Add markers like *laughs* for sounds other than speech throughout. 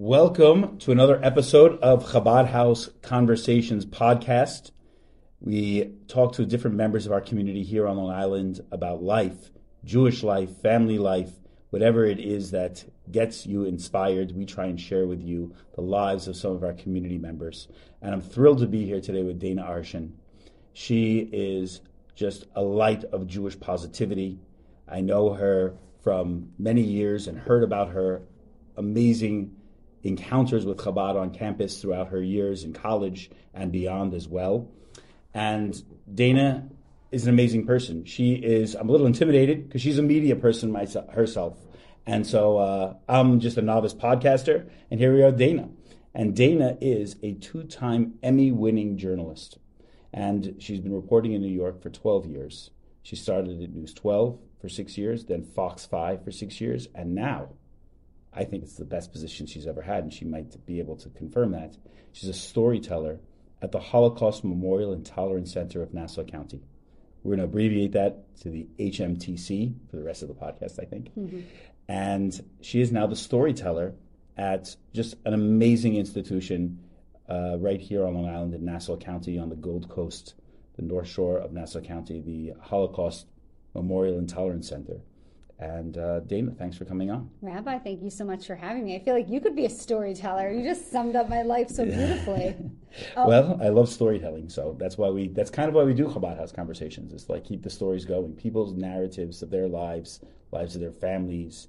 Welcome to another episode of Chabad House Conversations podcast. We talk to different members of our community here on Long Island about life, Jewish life, family life, whatever it is that gets you inspired. We try and share with you the lives of some of our community members. And I'm thrilled to be here today with Dana Arshin. She is just a light of Jewish positivity. I know her from many years and heard about her amazing encounters with Chabad on campus throughout her years in college and beyond as well. And Dana is an amazing person. She is, I'm a little intimidated because she's a media person myself, herself. And so uh, I'm just a novice podcaster. And here we are, Dana. And Dana is a two time Emmy winning journalist. And she's been reporting in New York for 12 years. She started at News 12 for six years, then Fox 5 for six years, and now I think it's the best position she's ever had, and she might be able to confirm that. She's a storyteller at the Holocaust Memorial and Tolerance Center of Nassau County. We're going to abbreviate that to the HMTC for the rest of the podcast, I think. Mm-hmm. And she is now the storyteller at just an amazing institution uh, right here on Long Island in Nassau County on the Gold Coast, the North Shore of Nassau County, the Holocaust Memorial and Tolerance Center. And uh, Dana, thanks for coming on. Rabbi, thank you so much for having me. I feel like you could be a storyteller. You just summed up my life so beautifully. *laughs* oh. Well, I love storytelling, so that's why we that's kind of why we do Chabad House conversations. It's like keep the stories going, people's narratives of their lives, lives of their families,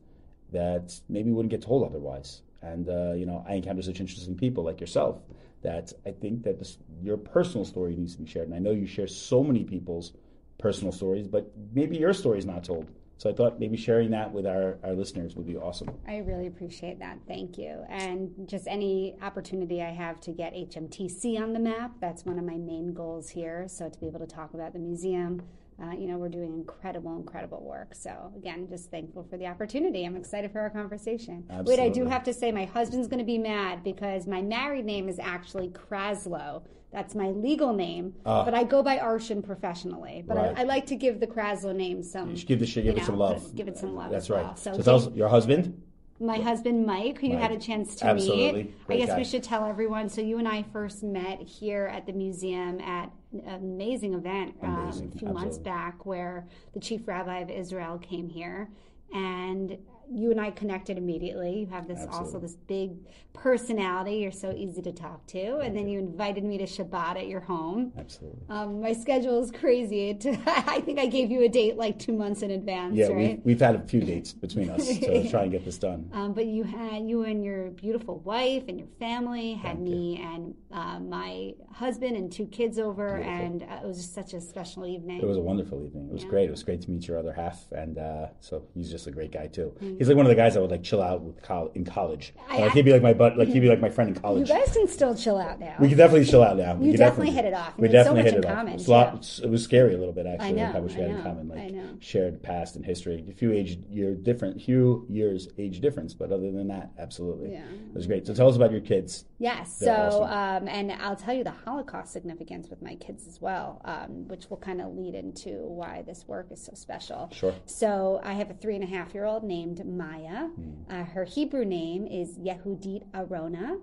that maybe wouldn't get told otherwise. And uh, you know, I encounter such interesting people like yourself that I think that this, your personal story needs to be shared. And I know you share so many people's personal stories, but maybe your story is not told. So I thought maybe sharing that with our, our listeners would be awesome. I really appreciate that. Thank you. And just any opportunity I have to get HMTC on the map, that's one of my main goals here. So to be able to talk about the museum, uh, you know, we're doing incredible, incredible work. So again, just thankful for the opportunity. I'm excited for our conversation. Absolutely. Wait, I do have to say my husband's going to be mad because my married name is actually Kraslow. That's my legal name, uh, but I go by Arshin professionally. But right. I, I, like to give the Kraslow name some. You should give the give it know, some love. Give it some love. That's right. Well. So, so tell us your husband. My husband Mike, who Mike. you had a chance to Absolutely. meet. Great I guess guy. we should tell everyone. So you and I first met here at the museum at amazing event amazing. Um, a few Absolutely. months back, where the chief rabbi of Israel came here and you and I connected immediately. You have this Absolutely. also this big personality. You're so easy to talk to, and then you invited me to Shabbat at your home. Absolutely. Um, my schedule is crazy. *laughs* I think I gave you a date like two months in advance. Yeah, right? we've, we've had a few dates between us to *laughs* try and get this done. Um, but you had you and your beautiful wife and your family had Thank me you. and uh, my husband and two kids over, Beautiful. and uh, it was just such a special evening. It was a wonderful evening. It was Yeah. great. It was great to meet your other half, and uh, so he's just a great guy too. Mm. He's like one of the guys I would like chill out with col- in college. I- like he'd be like my butt, like he'd be like my friend in college. You guys can still chill out now. We could definitely chill out now. We You could definitely hit it off. We so definitely much hit it off. common, a lot- it was scary a little bit actually. I know, like how much we had in common, like shared past and history. A few age year different, few years age difference, but other than that, absolutely, Yeah. it was great. So tell us about your kids. Yes. They're So, awesome. um, and I'll tell you the Holocaust significance with my kids as well, um, which will kind of lead into why this work is so special. Sure. So, I have a three and a half year old named Maya. Uh, her Hebrew name is Yehudit Arona.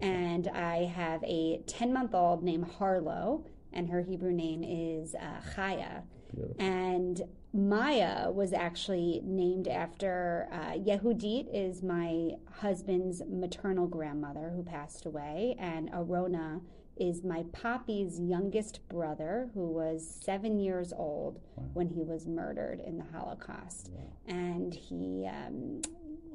And I have a 10 month old named Harlow, and her Hebrew name is uh, Chaya. Beautiful. And Maya was actually named after uh, Yehudit is my husband's maternal grandmother who passed away, and Arona is my poppy's youngest brother who was seven years old when he was murdered in the Holocaust, and he. Um,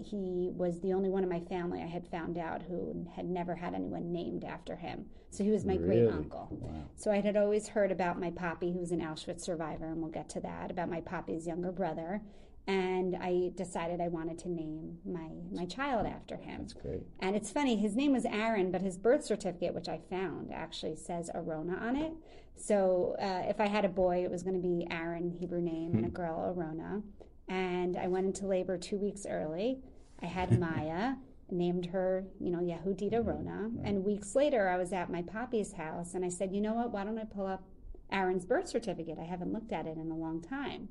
he was the only one in my family I had found out who had never had anyone named after him. So he was my Really? great uncle. Wow. So I had always heard about my poppy, who was an Auschwitz survivor, and we'll get to that, about my poppy's younger brother. And I decided I wanted to name my, my child after him. That's great. And it's funny, his name was Aaron, but his birth certificate, which I found, actually says Arona on it. So uh, if I had a boy, it was going to be Aaron, Hebrew name, and a hmm. girl, Arona. And I went into labor two weeks early. I had *laughs* Maya, named her, you know, Yehudit hmm. Arona. Hmm. And weeks later, I was at my poppy's house, and I said, you know what? Why don't I pull up Aaron's birth certificate? I haven't looked at it in a long time.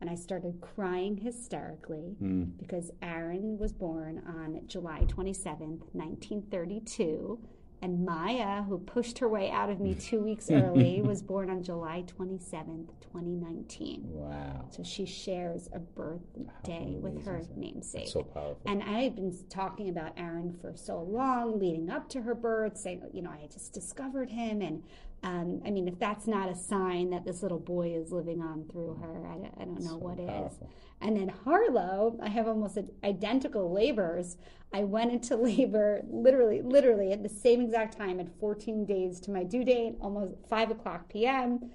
And I started crying hysterically Mm. because Aaron was born on July 27th, 1932. And Maya, who pushed her way out of me two weeks *laughs* early, was born on July 27th, 2019. Wow. So she shares a birthday with her amazing is that? namesake. That's so powerful. And I had been talking about Aaron for so long, leading up to her birth, saying, you know, I had just discovered him. And um, I mean, if that's not a sign that this little boy is living on through her, I, don't- I don't know So what is. powerful. And then Harlow, I have almost identical labors. I went into *laughs* labor literally, literally at the same exact time at 14 days to my due date, almost 5 o'clock p.m.,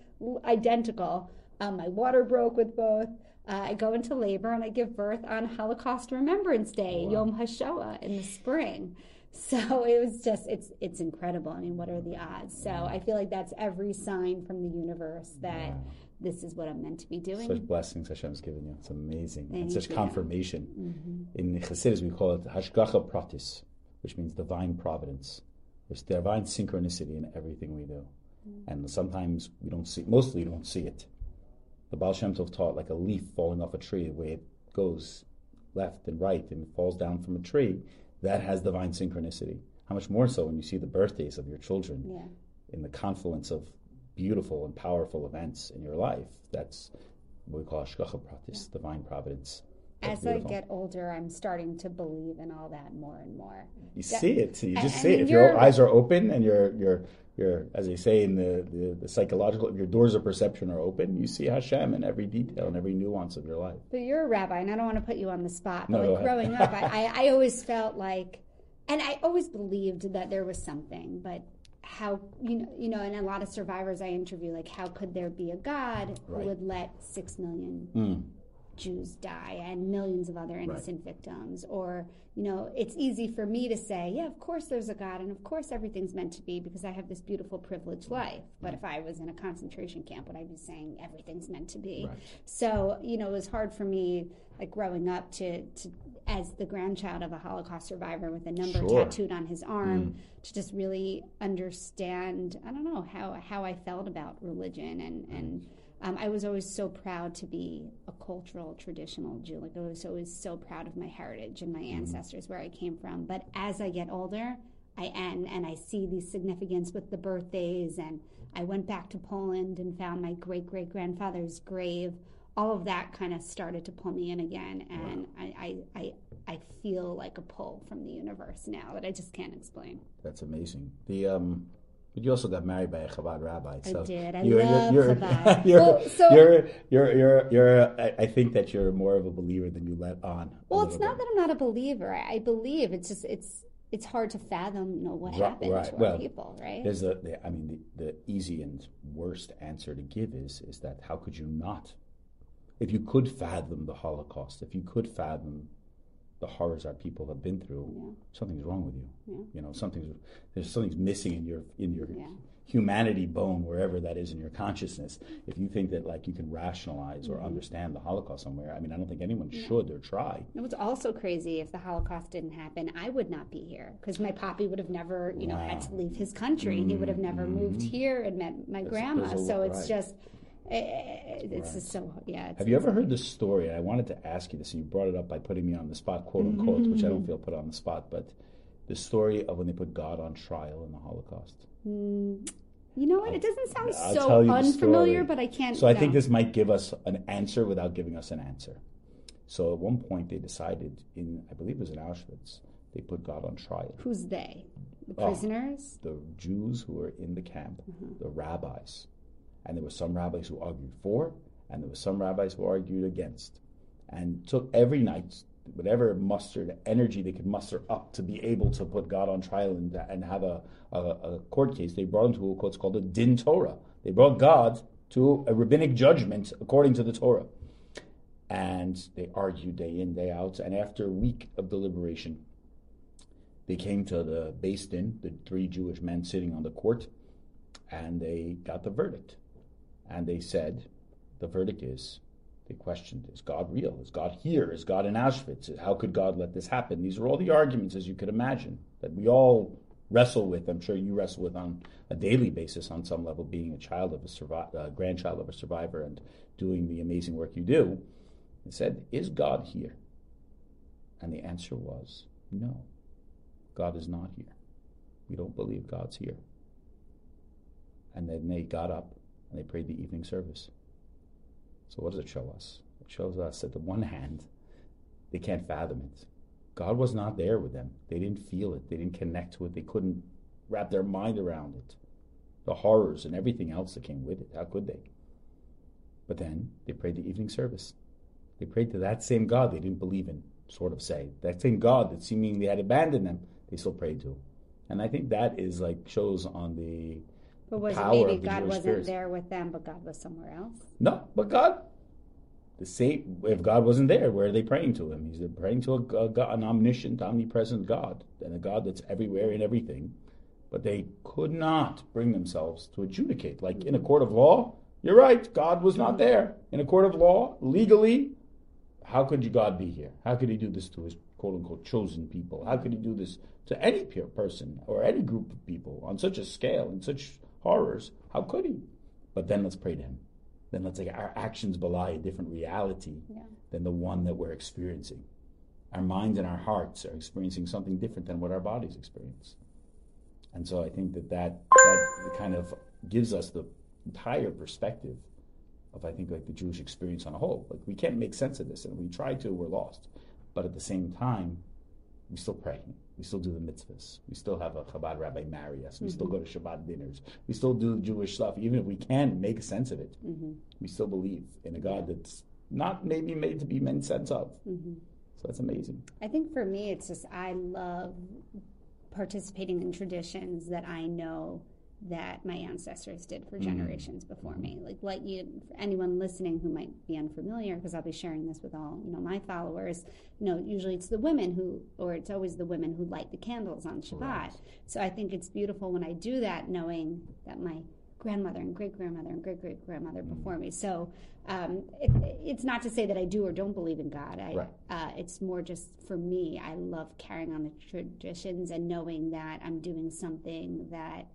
identical. Um, my water broke with both. Uh, I go into labor and I give birth on Holocaust Remembrance Day, Wow. Yom HaShoah, in the spring. So *laughs* it was just, it's it's incredible. I mean, what are the odds? So I feel like that's every sign from the universe that Wow. this is what I'm meant to be doing. Such blessings Hashem's given you. It's amazing. and such you. confirmation. Mhm. In the Chassidus, we call it Hashgacha Pratis, which means divine providence. There's divine synchronicity in everything we do. And sometimes we don't see, mostly we don't see it. The Baal Shem Tov taught like a leaf falling off a tree, the way it goes left and right and falls down from a tree, that has divine synchronicity. How much more so when you see the birthdays of your children Yeah. in the confluence of beautiful and powerful events in your life. That's what we call Hashgacha Pratis, divine providence. That's As I get older, I'm starting to believe in all that more and more. You Yeah. see it. You just I see mean, it. If your eyes are open and your your your as they say in the, the, the psychological, your doors of perception are open, you see Hashem in every detail and every nuance of your life. But you're a rabbi, and I don't want to put you on the spot. No, But go like growing up, I, *laughs* I, I always felt like, and I always believed that there was something, but how you know you know and a lot of survivors I interview like how could there be a God who would let six million Mm. Jews die and millions of other innocent victims. Or, you know, it's easy for me to say, yeah, of course there's a God and of course everything's meant to be because I have this beautiful privileged life. But if I was in a concentration camp, would I be saying everything's meant to be? Right. So, you know, it was hard for me, like growing up, to, to as the grandchild of a Holocaust survivor with a number Sure. tattooed on his arm, mm. to just really understand, I don't know, how, how I felt about religion. And, and um, I was always so proud to be a cultural, traditional Jew. Like, I was always so proud of my heritage and my ancestors, where I came from. But as I get older, I am, and I see the significance with the birthdays. And I went back to Poland and found my great great grandfather's grave. All of that kind of started to pull me in again, and I, I, I, I feel like a pull from the universe now that I just can't explain. That's amazing. The um, but you also got married by a Chabad rabbi. I So did. I you're, love you're, Chabad. You're, Well, so- you're, you're, you're, you're, I I think that you're more of a believer than you let on. Well, it's not bit. that I'm not a believer. I, I believe. It's just it's it's hard to fathom, you know, what Right, happened right. to Well, people, right? There's a, the, I mean, the, the easy and worst answer to give is is that how could you not? If you could fathom the Holocaust, if you could fathom the horrors our people have been through, Yeah. something's wrong with you. Yeah. You know, something's there's something's missing in your in your Yeah. humanity bone, wherever that is in your consciousness. If you think that like you can rationalize or mm-hmm. understand the Holocaust somewhere, I mean, I don't think anyone should or try. It was also crazy if the Holocaust didn't happen, I would not be here because my poppy would have never, you know, had to leave his country. He would have never moved mm-hmm. here and met my grandma. there's so lot- it's right. just, Eh, eh, eh, it's just so yeah. It's, Have you ever heard this story? I wanted to ask you this, and you brought it up by putting me on the spot, quote unquote, which I don't mm. feel put on the spot, but the story of when they put God on trial in the Holocaust. Mm, you know what? It doesn't sound I'll so unfamiliar, but I can't. So I think this might give us an answer without giving us an answer. So at one point they decided in, I believe it was in Auschwitz, they put God on trial. Who's they? The Oh. prisoners? The Jews who were in the camp, Mm-hmm. the rabbis, and there were some rabbis who argued for, and there were some rabbis who argued against, and took every night whatever mustered energy they could muster up to be able to put God on trial and, and have a, a, a court case. They brought him to what's called a din Torah. They brought God to a rabbinic judgment according to the Torah. And they argued day in, day out. And after a week of deliberation, they came to the Din, the three Jewish men sitting on the court, and they got the verdict. And they said, the verdict is, they questioned, is God real? Is God here? Is God in Auschwitz? How could God let this happen? These are all the arguments, as you could imagine, that we all wrestle with. I'm sure you wrestle with on a daily basis on some level, being a child of a survi- uh, grandchild of a survivor and doing the amazing work you do. He said, "Is God here?" And the answer was no. God is not here. We don't believe God's here. And then they got up and they prayed the evening service. So what does it show us? It shows us that the one hand, they can't fathom it. God was not there with them. They didn't feel it. They didn't connect to it. They couldn't wrap their mind around it. The horrors and everything else that came with it. How could they? But then they prayed the evening service. They prayed to that same God they didn't believe in, sort of say. That same God that seemingly had abandoned them, they still prayed to. And I think that is like shows on the But was it maybe God Jewish wasn't spirit. there with them, but God was somewhere else? No, but God, the same. If God wasn't there, where are they praying to Him? He's praying to a, a God, an omniscient, omnipresent God, and a God that's everywhere and everything. But they could not bring themselves to adjudicate. Like in a court of law, you're right. God was not there in a court of law legally. How could God be here? How could He do this to His quote unquote chosen people? How could He do this to any peer person or any group of people on such a scale and such horrors? How could He? But then let's pray to Him then let's say our actions belie a different reality Yeah. than the one that we're experiencing. Our minds and our hearts are experiencing something different than what our bodies experience. And so I think that that, that kind of gives us the entire perspective of, I think, like the Jewish experience on a whole. Like, we can't make sense of this, and we try to, we're lost. But at the same time, we still pray. We still do the mitzvahs. We still have a Chabad rabbi marry us. We still go to Shabbat dinners. We still do Jewish stuff, even if we can't make sense of it. Mm-hmm. We still believe in a God that's not maybe made to be made sense of. Mm-hmm. So that's amazing. I think for me, it's just I love participating in traditions that I know that my ancestors did for generations before me. Like, let you, for anyone listening who might be unfamiliar, because I'll be sharing this with all you know my followers. You know, usually it's the women who, or it's always the women who light the candles on Shabbat. Right. So I think it's beautiful when I do that, knowing that my grandmother and great grandmother and great great grandmother before me. So um, it, it's not to say that I do or don't believe in God. I, Right. uh, it's more just for me. I love carrying on the traditions and knowing that I'm doing something that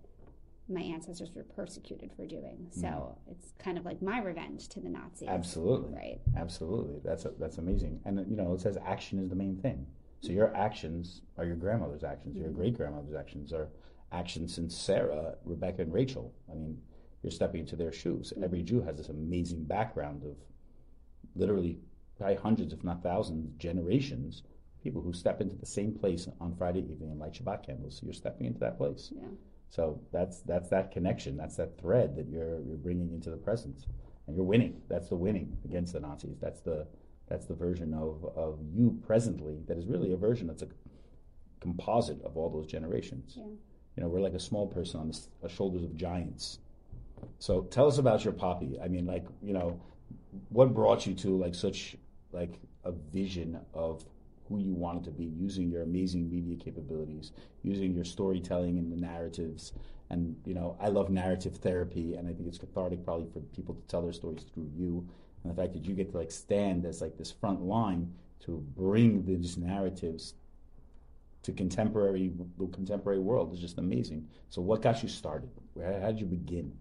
my ancestors were persecuted for doing. So mm-hmm. it's kind of like my revenge to the Nazis. Absolutely. Right. Absolutely. That's that's amazing. And you know, it says action is the main thing. So your actions are your grandmother's actions. Your mm-hmm. great grandmother's actions are actions since Sarah, Rebecca, and Rachel. I mean, you're stepping into their shoes. Mm-hmm. Every Jew has this amazing background of literally probably hundreds, if not thousands, generations people who step into the same place on Friday evening and light Shabbat candles. So you're stepping into that place. Yeah. So that's that's that connection. That's that thread that you're you're bringing into the present, and you're winning. That's the winning against the Nazis. That's the that's the version of of you presently. That is really a version that's a composite of all those generations. Yeah. You know, we're like a small person on the shoulders of giants. So tell us about your poppy. I mean, like you know, what brought you to like such like a vision of who you wanted to be using your amazing media capabilities, using your storytelling and the narratives. And you know, I love narrative therapy, and I think it's cathartic probably for people to tell their stories through you. And the fact that you get to like stand as like this front line to bring these narratives to contemporary the contemporary world is just amazing. So, what got you started? Where, how did you begin?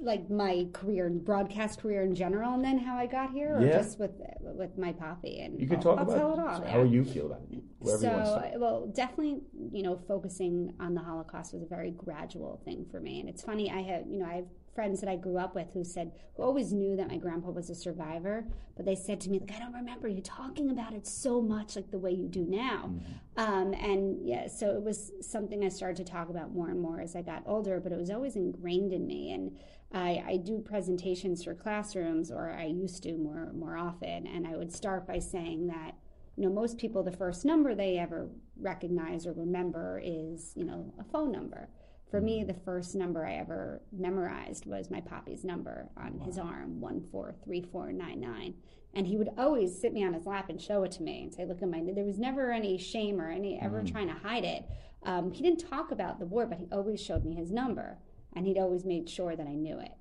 Like my career, and broadcast career in general, and then how I got here, or Yeah. just with with my poppy. And You I'll- talk I'll about tell it all. how yeah. you feel about it. Wherever you want to so well definitely you know focusing on the holocaust was a very gradual thing for me and it's funny i have you know i have friends that i grew up with who said who always knew that my grandpa was a survivor but they said to me like i don't remember you talking about it so much like the way you do now. Um, and yeah so it was something i started to talk about more and more as i got older but it was always ingrained in me. And I, I do presentations for classrooms or i used to more more often. And i would start by saying that you know most people the first number they ever recognize or remember is you know a phone number for me the first number i ever memorized was my poppy's number on his arm 143499 and he would always sit me on his lap and show it to me and say look at my there was never any shame or any ever trying to hide it. Um, he didn't talk about the war but he always showed me his number and he'd always made sure that i knew it.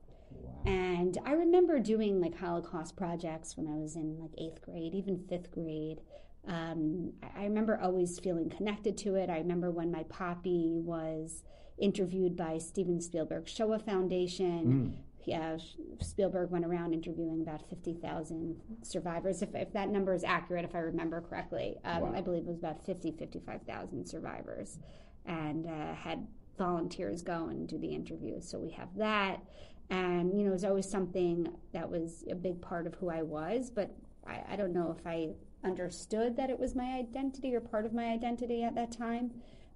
And I remember doing like Holocaust projects when I was in like eighth grade, even fifth grade. um, I remember always feeling connected to it. I remember when my poppy was interviewed by Steven Spielberg Shoah Foundation. Mm. Yeah, Spielberg went around interviewing about 50,000 survivors. If, if, that number is accurate, if I remember correctly, um, wow. I believe it was about 50, 55,000 survivors and uh, had volunteers go and do the interviews. So we have that. And, you know, it was always something that was a big part of who I was, but I, I don't know if I understood that it was my identity or part of my identity at that time.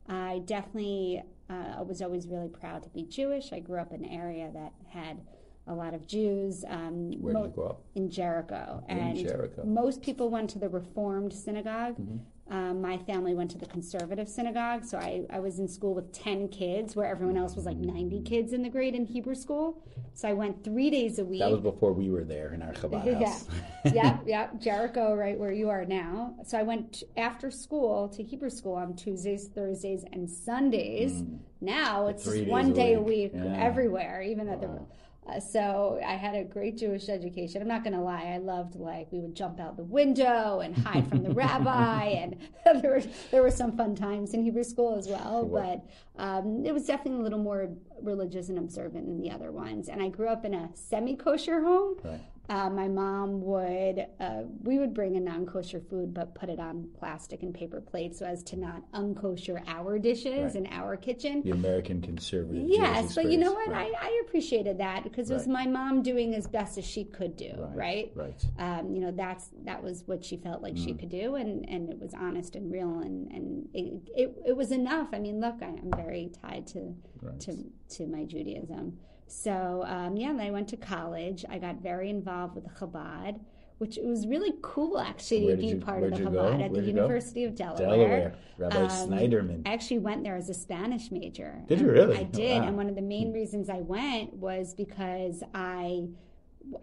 I definitely uh, was always really proud to be Jewish. I grew up in an area that had a lot of Jews. Um, Where did you grow up? In Jericho. In and Jericho. Most people went to the Reformed synagogue. Mm-hmm. Um, my family went to the conservative synagogue, so I, I was in school with 10 kids, where everyone else was like 90 kids in the grade in Hebrew school. So I went three days a week. That was before we were there in our *laughs* Chabad house. yeah, yeah, *laughs* yeah, Jericho, right where you are now. So I went after school to Hebrew school on Tuesdays, Thursdays, and Sundays. Mm. Now it's just one day a week, a week yeah. everywhere, even wow. at the uh, so I had a great Jewish education. I'm not going to lie. I loved like we would jump out the window and hide from the *laughs* rabbi, and *laughs* there were there were some fun times in Hebrew school as well. Sure. But um, it was definitely a little more religious and observant than the other ones. And I grew up in a semi kosher home. Right. Uh, my mom would, uh, we would bring a non kosher food, but put it on plastic and paper plates so as to not unkosher our dishes right. in our kitchen. The American conservative. Yes, but you know what? Right. I, I, appreciated that because it was my mom doing as best as she could do, right? Right. Um, you know, that's that was what she felt like mm. she could do, and, and it was honest and real, and, and it, it, it was enough. I mean, look, I, am very tied to, to, to my Judaism. So um, yeah, and I went to college. I got very involved with Chabad, which was really cool actually Where to be you, part of the Chabad go? at Where'd the University go? of Delaware. Delaware, Rabbi um, Sneiderman. I actually went there as a Spanish major. Did you really? I did, oh, wow. and one of the main *laughs* reasons I went was because I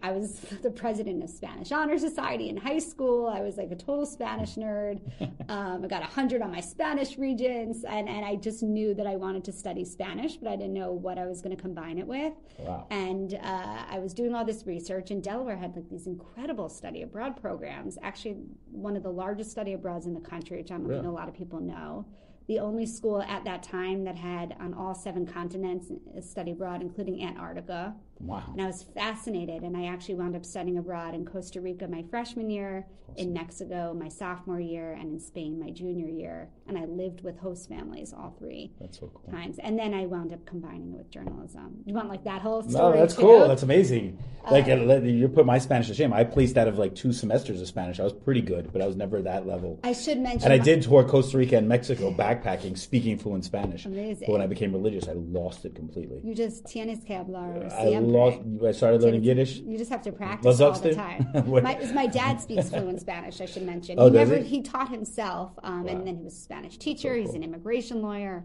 I was *laughs* the president of Spanish Honor Society in high school. I was like a total Spanish nerd. *laughs* Um, I got 100 on my Spanish regents, and, and I just knew that I wanted to study Spanish, but I didn't know what I was going to combine it with. Wow. And uh, I was doing all this research, and Delaware had like these incredible study abroad programs. Actually, one of the largest study abroads in the country, which I don't really? think a lot of people know the only school at that time that had on all seven continents study abroad, including Antarctica. Wow. And I was fascinated, and I actually wound up studying abroad in Costa Rica my freshman year, awesome. in Mexico my sophomore year, and in Spain my junior year. And I lived with host families all three so cool. times. And then I wound up combining it with journalism. You want like that whole story? No, that's too? cool. That's amazing. Uh, like you put my Spanish to shame. I placed out of like two semesters of Spanish. I was pretty good, but I was never that level. I should mention. And I did tour Costa Rica and Mexico backpacking, speaking fluent Spanish. Amazing. But when I became religious, I lost it completely. You just tienes que hablar. I lost. I started learning Yiddish. You just have to practice all the time. *laughs* my, my, dad speaks fluent Spanish. I should mention. Oh, he never he? he taught himself, um, wow. and then he was a Spanish teacher. So cool. He's an immigration lawyer.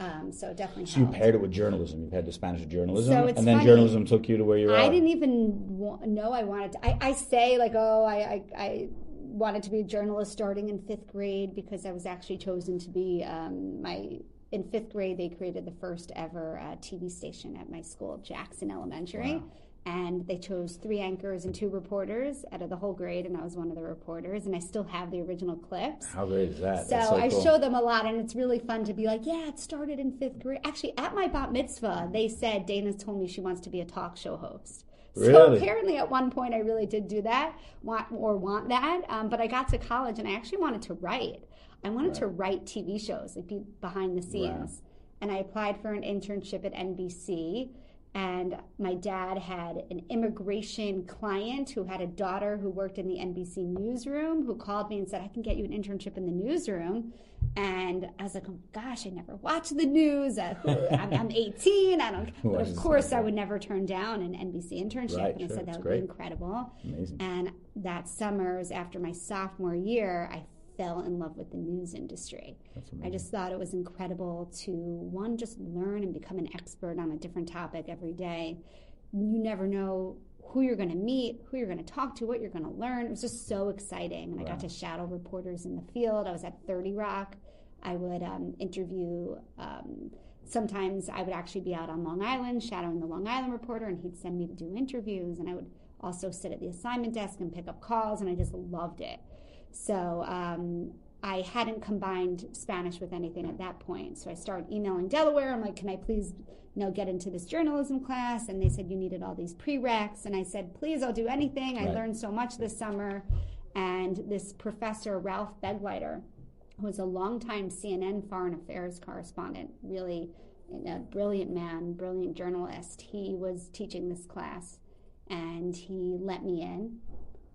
Um, so definitely. So helped. you paired it with journalism. You've had the Spanish journalism, so and then funny. journalism took you to where you're I. I didn't even know I wanted to. I, I say like, oh, I, I, I wanted to be a journalist starting in fifth grade because I was actually chosen to be um, my in fifth grade, they created the first ever uh, TV station at my school, Jackson Elementary. Wow. And they chose three anchors and two reporters out of the whole grade, and I was one of the reporters. And I still have the original clips. How great is that? So, so I cool. show them a lot, and it's really fun to be like, yeah, it started in fifth grade. Actually, at my bat mitzvah, they said Dana told me she wants to be a talk show host. Really? So apparently, at one point, I really did do that, want or want that. Um, but I got to college, and I actually wanted to write. I wanted right. to write TV shows, like be behind the scenes. And I applied for an internship at NBC. And my dad had an immigration client who had a daughter who worked in the NBC newsroom who called me and said, I can get you an internship in the newsroom. And I was like, oh gosh, I never watch the news. *laughs* I'm, I'm, 18. I don't, but of course, I would never turn down an NBC internship. Right, and I said that would great. be incredible. Amazing. And that summers after my sophomore year, I fell in love with the news industry. I just thought it was incredible to one just learn and become an expert on a different topic every day. You never know who you're going to meet, who you're going to talk to, what you're going to learn. It was just so exciting. And I got to shadow reporters in the field. I was at 30 Rock. I would um, interview. Um, sometimes I would actually be out on Long Island shadowing the Long Island reporter, and he'd send me to do interviews. And I would also sit at the assignment desk and pick up calls, and I just loved it. So um, I hadn't combined Spanish with anything at that point. So I started emailing Delaware. I'm like, can I please, you know, get into this journalism class? And they said you needed all these prereqs. And I said, please, I'll do anything. I Right. learned so much this summer. And this professor, Ralph Begleiter, who was a longtime CNN foreign affairs correspondent, really a brilliant man, brilliant journalist. He was teaching this class and he let me in.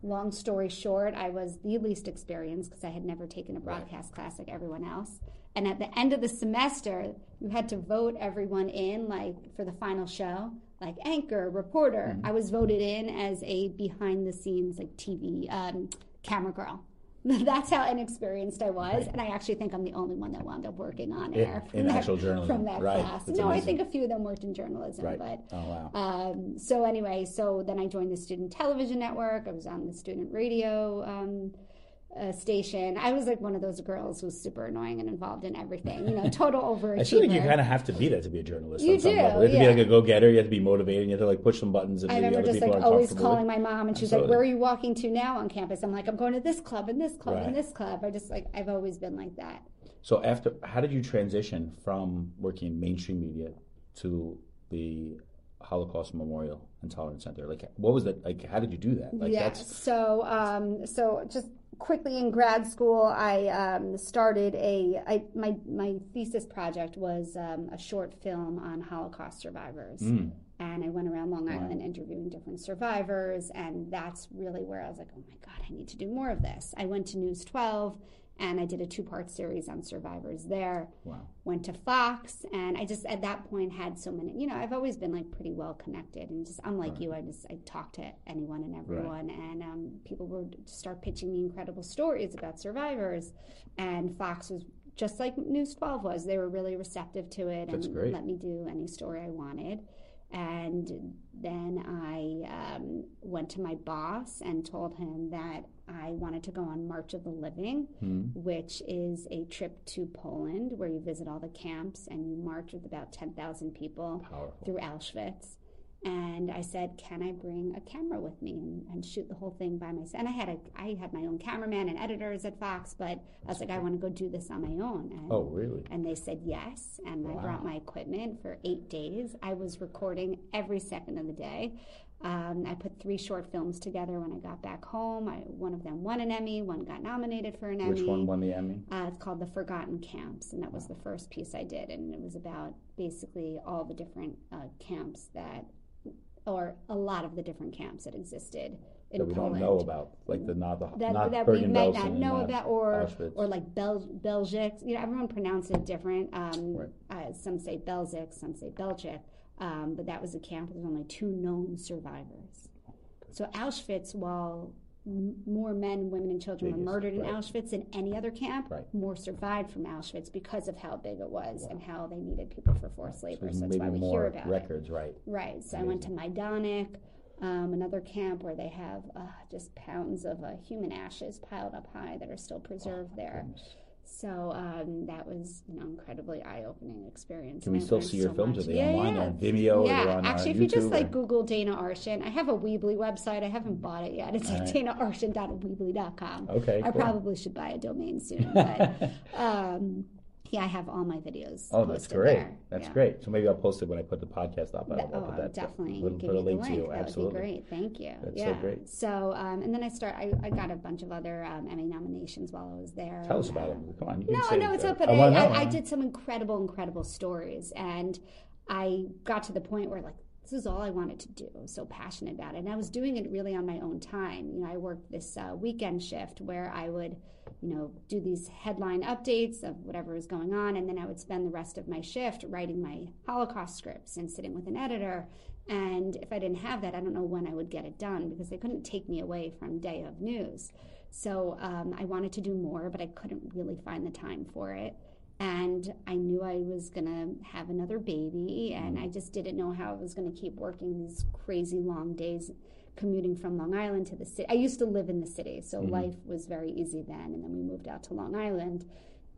Long story short, I was the least experienced because I had never taken a broadcast class like everyone else. And at the end of the semester, you had to vote everyone in, like for the final show, like anchor, reporter. I was voted in as a behind the scenes, like TV um, camera girl. *laughs* That's how inexperienced I was, and I actually think I'm the only one that wound up working on In- air in from that, actual journalism. from that Right. class. That's no, I think a few of them worked in journalism, Right. but Oh wow. um, so anyway, so then I joined the student television network. I was on the student radio um, uh, station. I was like one of those girls who's super annoying and involved in everything. You know, *laughs* total overachiever. I feel like you kind of have to be that to be a journalist. You on some do, level. You have to yeah. be like a go-getter. You have to be motivated. You have to like push some buttons, and I maybe remember other just people like always calling my mom, and she's Absolutely. like, "Where are you walking to now on campus?" I'm like, "I'm going to this club and this club Right. and this club." I just like I've always been like that. So after, how did you transition from working in mainstream media to the Holocaust Memorial and Tolerance Center? Like, what was that? Like, how did you do that? Like, yeah. that's So, um, so just quickly in grad school, I um, started a I, my my thesis project was um, a short film on Holocaust survivors. Mm. And I went around Long Island interviewing different survivors, and that's really where I was like, "Oh my God, I need to do more of this." I went to News 12, and I did a two-part series on survivors there wow. went to Fox, and I just at that point had so many. You know, I've always been like pretty well connected, and just unlike you, I just I talk to anyone and everyone, and um, people would start pitching me incredible stories about survivors, and Fox was just like News 12 was. They were really receptive to it That's and great. let me do any story I wanted. And then I um, went to my boss and told him that I wanted to go on March of the Living, Hmm. which is a trip to Poland where you visit all the camps and you march with about 10,000 people Powerful. through Auschwitz. And I said, "Can I bring a camera with me and, and shoot the whole thing by myself?" And I had a, I had my own cameraman and editors at Fox, but I was like, "I want to go do this on my own." And, Oh, really? and they said yes, and I brought my equipment for eight days. I was recording every second of the day. Um, I put three short films together when I got back home. I, one of them won an Emmy. One got nominated for an Which Emmy. Which one won the Emmy? Uh, it's called The Forgotten Camps, and that was the first piece I did. And it was about basically all the different uh, camps that, or a lot of the different camps that existed in That we Poland. don't know about, like the not the That, not that we Belsen not know not about, or Auschwitz. or like Bel- Belzec. You know, everyone pronounces it different. Um, Right. uh, some say Belzec, some say Belzec. Um, but that was a camp with only two known survivors. So Auschwitz, while more men, women, and children were murdered in right. Auschwitz than any other camp, Right. more survived from Auschwitz because of how big it was and how they needed people for forced labor. there's So that's why we more hear about it. records, right? Right. So I went to Majdanek, um, another camp where they have uh, just pounds of uh, human ashes piled up high that are still preserved there. Goodness. So um, that was an incredibly eye opening experience. Can we still see your so films? much. Are they yeah, online? Yeah. On Vimeo? yeah, or they're uh, actually, if you just YouTube, like Google Dana Arshin, I have a Weebly website. I haven't bought it yet. It's like Alright. danaarshin.weebly.com. Okay, I cool. probably should buy a domain soon, but *laughs* um, yeah, I have all my videos. Oh, that's great. there. That's Yeah. great. So maybe I'll post it when I put the podcast up. I'll, oh, put I'll that. definitely We'll give put a link link. to you. That Absolutely. would be great. Thank you. That's so yeah. great. So, um, and then I start. I, I got a bunch of other um, Emmy nominations while I was there. Tell us about them. Come on. You No, no, it's up. But I I, wanna know. I, I did some incredible, incredible stories, and I got to the point where like this is all I wanted to do. I was so passionate about it, and I was doing it really on my own time. You know, I worked this uh, weekend shift where I would, you know, do these headline updates of whatever was going on, and then I would spend the rest of my shift writing my Holocaust scripts and sitting with an editor. And if I didn't have that, I don't know when I would get it done because they couldn't take me away from day of news. So um, I wanted to do more, but I couldn't really find the time for it. And I knew I was going to have another baby, and mm-hmm. I just didn't know how I was going to keep working these crazy long days commuting from Long Island to the city. I used to live in the city, so mm-hmm. life was very easy then. And then we moved out to Long Island.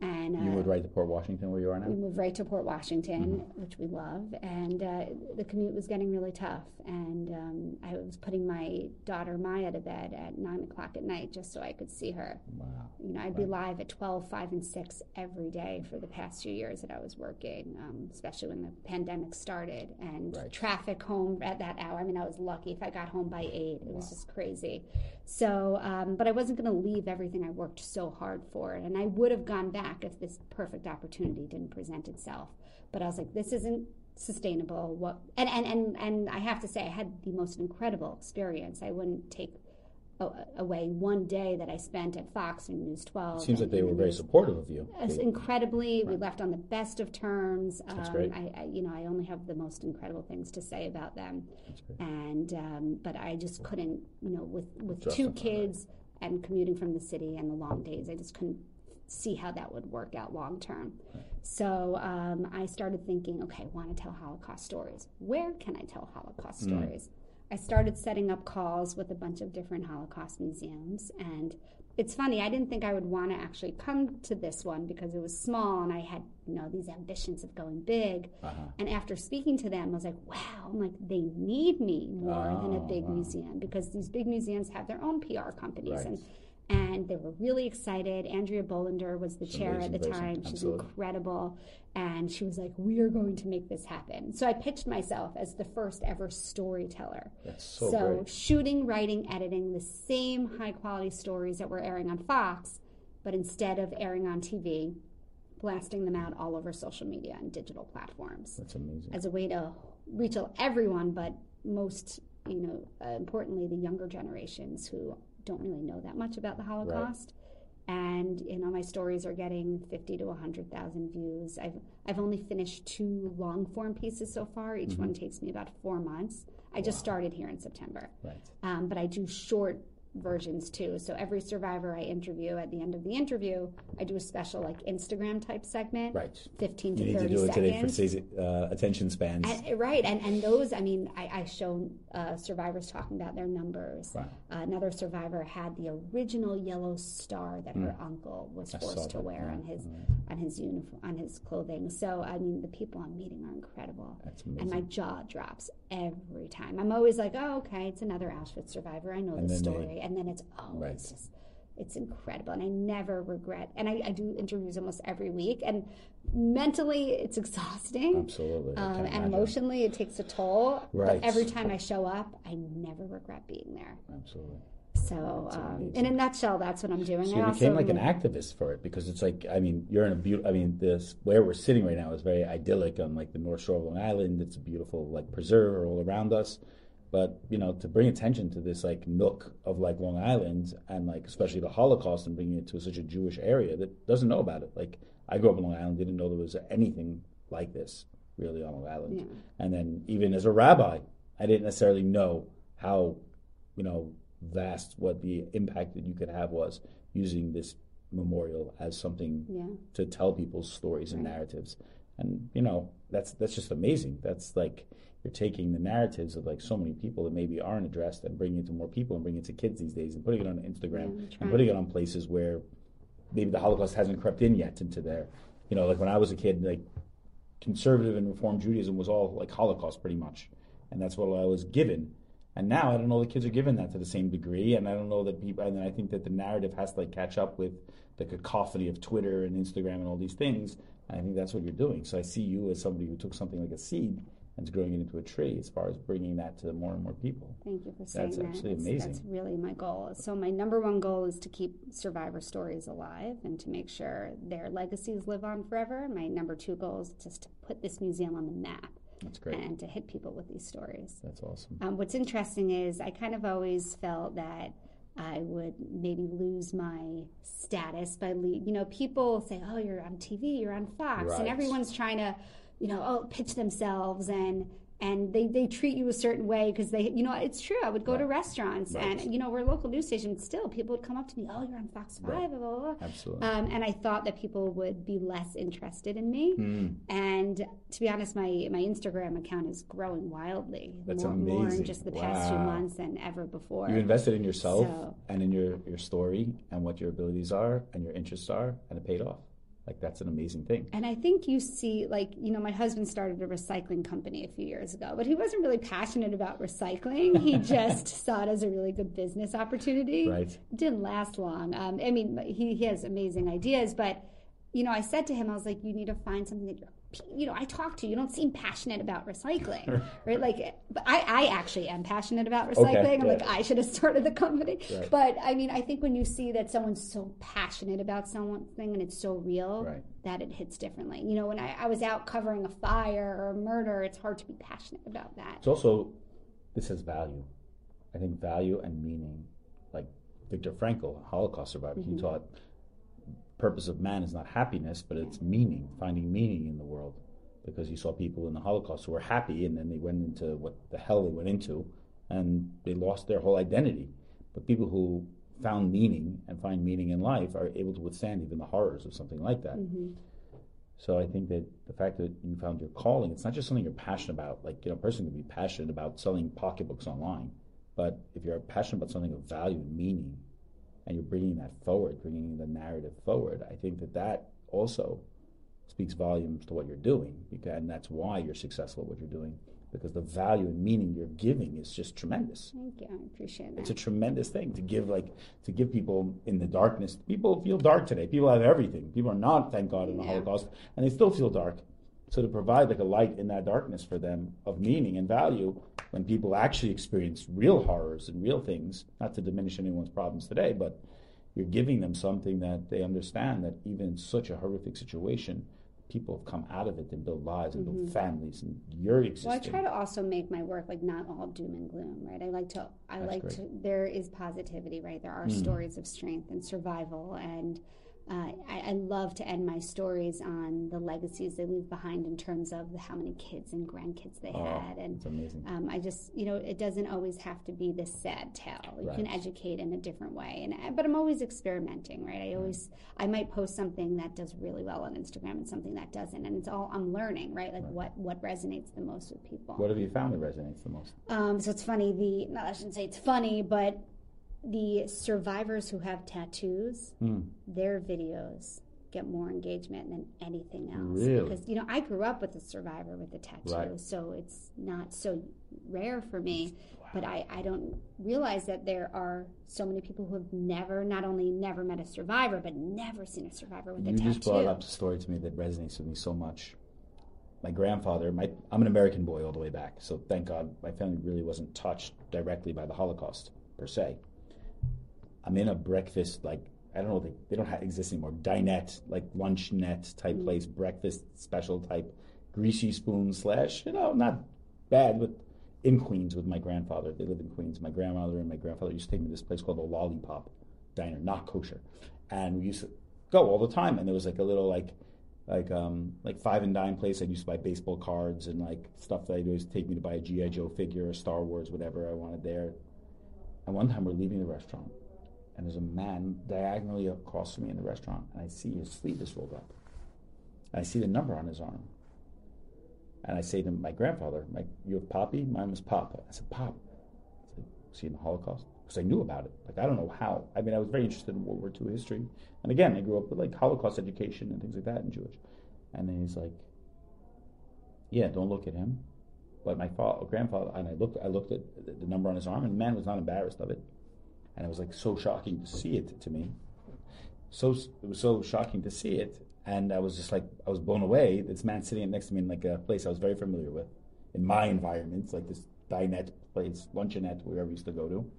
And you uh, moved right to Port Washington, where you are now. we moved right to Port Washington, Mm-hmm. which we love, and uh, the commute was getting really tough. And um, I was putting my daughter Maya to bed at nine o'clock at night just so I could see her. Wow. You know, I'd be live at 12, 5, and 6 every day for the past few years that I was working, um, especially when the pandemic started and Right. traffic home at that hour. I mean, I was lucky if I got home by 8. It was just crazy. So, um, but I wasn't going to leave everything I worked so hard for. And I would have gone back if this perfect opportunity didn't present itself. But I was like, this isn't sustainable. What? And, and, and, and I have to say, I had the most incredible experience. I wouldn't take away one day that I spent at Fox and News 12. Seems like they were very supportive of you. Us incredibly, we left on the best of terms. That's um, great. I, I, you know, I only have the most incredible things to say about them, That's great. and um, but I just couldn't, you know, with with Justify two kids and commuting from the city and the long days, I just couldn't see how that would work out long term. So um, I started thinking, okay, I want to tell Holocaust stories. Where can I tell Holocaust Mm. stories? I started setting up calls with a bunch of different Holocaust museums. And it's funny, I didn't think I would want to actually come to this one because it was small and I had, you know, these ambitions of going big. Uh-huh. And after speaking to them, I was like, wow, I'm like, they need me more than a Oh, big wow. museum because these big museums have their own PR companies. Right. And and they were really excited. Andrea Bolender was the It's chair at the time. She's Absolutely. incredible. And she was like, We are going to make this happen. So I pitched myself as the first ever storyteller. That's so, So, great. shooting, writing, editing the same high quality stories that were airing on Fox, but instead of airing on TV, blasting them out all over social media and digital platforms That's amazing. as a way to reach everyone, but most, you know, uh, importantly, the younger generations who don't really know that much about the Holocaust. And you know, my stories are getting fifty to hundred thousand views. I've I've only finished two long form pieces so far. Each one takes me about four months. I just started here in September, Right. um, but I do short versions too. So every survivor I interview, at the end of the interview, I do a special like Instagram type segment, Right. fifteen You to need to thirty do it today for seconds. today's uh, attention spans. And, right, and and those, I mean, I, I show uh, survivors talking about their numbers. Wow. Uh, another survivor had the original yellow star that her uncle was. I forced to wear yeah, on his yeah. on his uniform on his clothing. So I mean, the people I'm meeting are incredible, That's and my jaw drops every time. I'm always like, oh, okay, it's another Auschwitz survivor. I know And this then they- story, and then it's oh, Right. it's just. It's incredible, and I never regret. And I, I do interviews almost every week, and mentally, it's exhausting. Absolutely. Um, and emotionally, it takes a toll. Right. But every time I show up, I never regret being there. Absolutely. So, um, in a nutshell, that's what I'm doing. So I you became also- like an activist for it because it's like I mean you're in a beautiful. I mean this where we're sitting right now is very idyllic on like the North Shore of Long Island. It's a beautiful like preserve all around us, but you know to bring attention to this like nook of like Long Island and like especially the Holocaust and bringing it to such a Jewish area that doesn't know about it. Like I grew up in Long Island, didn't know there was anything like this really on Long Island. Yeah. And then even as a rabbi, I didn't necessarily know how, you know, vast what the impact that you could have was using this memorial as something Yeah. to tell people's stories and Right. narratives. And you know, that's that's just amazing. That's like you're taking the narratives of like so many people that maybe aren't addressed and bringing it to more people and bringing it to kids these days and putting it on Instagram mm, Yeah, and putting it on places where maybe the Holocaust hasn't crept in yet into there. You know, like when I was a kid, like conservative and reform Judaism was all like Holocaust pretty much, and that's what I was given. And now I don't know the kids are given that to the same degree, and I don't know that people. And I think that the narrative has to like catch up with the cacophony of Twitter and Instagram and all these things. I think that's what you're doing. So I see you as somebody who took something like a seed and is growing it into a tree, as far as bringing that to more and more people. Thank you for saying That's that. That's- amazing. That's really my goal. So my number one goal is to keep survivor stories alive and to make sure their legacies live on forever. My number two goal is just to put this museum on the map That's great. and to hit people with these stories. That's awesome. Um, what's interesting is I kind of always felt that I would maybe lose my status by, le- you know, people say, oh, you're on TV, you're on Fox, Right. and everyone's trying to, you know, oh, pitch themselves and and they, they treat you a certain way because they, you know, it's true. I would go to restaurants Right. and, you know, we're a local news station. Still, people would come up to me, oh, you're on Fox 5, Right. blah, blah, blah. Absolutely. Um, and I thought that people would be less interested in me. Mm. And to be honest, my, my Instagram account is growing wildly. That's more, more in just the past few months than ever before. You invested in yourself So- and in your, your story and what your abilities are and your interests are, and it paid off. Like that's an amazing thing. And I think you see, like, you know, my husband started a recycling company a few years ago, but he wasn't really passionate about recycling. He *laughs* just saw it as a really good business opportunity. Right. It didn't last long. Um, I mean, he, he has amazing ideas, but, you know, I said to him, I was like, you need to find something that you're you know, I talk to you. You don't seem passionate about recycling, right? Like, but I, I actually am passionate about recycling. Okay, I'm yeah. like, I should have started the company. Right. But I mean, I think when you see that someone's so passionate about something and it's so real, right. that it hits differently. You know, when I, I was out covering a fire or a murder, it's hard to be passionate about that. It's also, this has value. I think value and meaning, like Viktor Frankl, Holocaust survivor, mm-hmm. he taught purpose of man is not happiness, but it's meaning, finding meaning in the world. Because you saw people in the Holocaust who were happy and then they went into what the hell they went into and they lost their whole identity. But people who found meaning and find meaning in life are able to withstand even the horrors of something like that. Mm-hmm. So I think that the fact that you found your calling, it's not just something you're passionate about. Like, you know, a person can be passionate about selling pocketbooks online, but if you're passionate about something of value and meaning, and you're bringing that forward, bringing the narrative forward, I think that that also speaks volumes to what you're doing, and that's why you're successful at what you're doing because the value and meaning you're giving is just tremendous. Thank you. I appreciate that. It's a tremendous thing to give like to give people in the darkness. People feel dark today. People have everything. People are not, thank God, in the yeah. Holocaust, and they still feel dark. So to provide like a light in that darkness for them of meaning and value when people actually experience real horrors and real things, not to diminish anyone's problems today, but you're giving them something that they understand that even in such a horrific situation, people have come out of it and build lives and mm-hmm. build families and you're existing. Well, I try to also make my work like not all doom and gloom, right? I like to I That's like great. to there is positivity, right? There are mm. stories of strength and survival and uh, I, I, love to end my stories on the legacies they leave behind in terms of how many kids and grandkids they oh, had. And amazing. Um, I just, you know, it doesn't always have to be this sad tale. You right. can educate in a different way. And but I'm always experimenting, right? I always, I might post something that does really well on Instagram and something that doesn't, and it's all I'm learning, right? Like right. what what resonates the most with people. What have you found that resonates the most? Um, so it's funny. The no, I shouldn't say it's funny, but the survivors who have tattoos, mm. their videos get more engagement than anything else. Really? Because you know, I grew up with a survivor with a tattoo, right. so it's not so rare for me. Wow. But I, I don't realize that there are so many people who have never, not only never met a survivor, but never seen a survivor with you a tattoo. You just brought up a story to me that resonates with me so much. My grandfather, my, I'm an American boy all the way back, so thank God my family really wasn't touched directly by the Holocaust per se. I'm in a breakfast like I don't know they, they don't have, exist anymore. Dinette like lunch net type mm-hmm. place breakfast special type greasy spoon slash you know not bad but in Queens with my grandfather. They live in Queens. My grandmother and my grandfather used to take me to this place called the Lollipop Diner not kosher. And we used to go all the time and there was like a little like like um like five and dime place I used to buy baseball cards and like stuff that I'd always take me to buy a GI Joe figure or Star Wars whatever I wanted there. And one time we're leaving the restaurant and there's a man diagonally across from me in the restaurant, and I see his sleeve is rolled up. And I see the number on his arm. And I say to my grandfather, like, you have Poppy? Mine was Pop. I said, Pop. I said, he in the Holocaust? Because I knew about it. Like, I don't know how. I mean, I was very interested in World War II history. And again, I grew up with, like, Holocaust education and things like that in Jewish. And then he's like, yeah, don't look at him. But my father, grandfather, and I looked, I looked at the number on his arm, and the man was not embarrassed of it and it was like so shocking to see it to me. So it was so shocking to see it, and I was just like I was blown away. This man sitting next to me in like a place I was very familiar with, in my environment, like this dinette place, luncheonette, wherever we used to go to,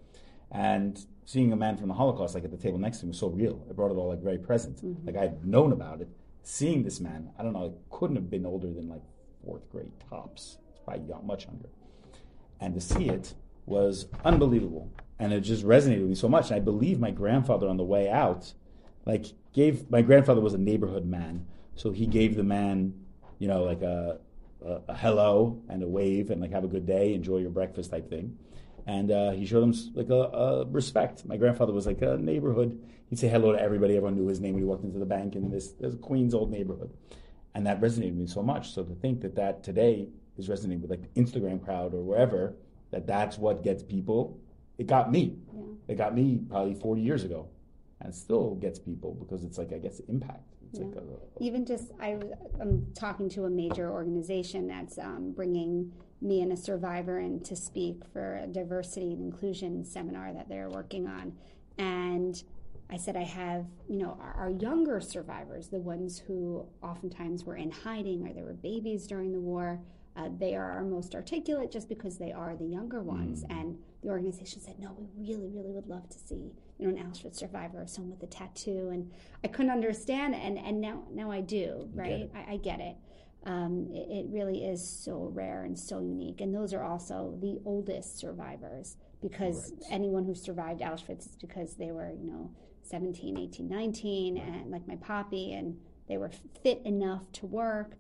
and seeing a man from the Holocaust like at the table next to me was so real. It brought it all like very present. Mm-hmm. Like I had known about it. Seeing this man, I don't know, it couldn't have been older than like fourth grade tops. It's probably young, much younger. And to see it was unbelievable and it just resonated with me so much. And I believe my grandfather on the way out, like gave my grandfather was a neighborhood man, so he gave the man, you know, like a, a, a hello and a wave and like have a good day, enjoy your breakfast type thing. And uh, he showed him like a, a, respect. My grandfather was like a neighborhood. He'd say hello to everybody. Everyone knew his name when he walked into the bank in this, this Queens old neighborhood, and that resonated with me so much. So to think that that today is resonating with like the Instagram crowd or wherever, that that's what gets people it got me. Yeah. It got me probably 40 years ago, and still gets people because it's like I guess impact. It's Yeah. like a, Even just, I, I'm talking to a major organization that's um, bringing me and a survivor in to speak for a diversity and inclusion seminar that they're working on. And I said, I have, you know, our, our younger survivors, the ones who oftentimes were in hiding or they were babies during the war, uh, they are our most articulate just because they are the younger ones. And the organization said, no, we really, really would love to see, you know, an Auschwitz survivor or someone with a tattoo. And I couldn't understand, and, and now, now I do, right? it. I, I get it. Um, it. It really is so rare and so unique. And those are also the oldest survivors because Right. anyone who survived Auschwitz is because they were, you know, 17, 18, 19, and like my poppy, and they were fit enough to work.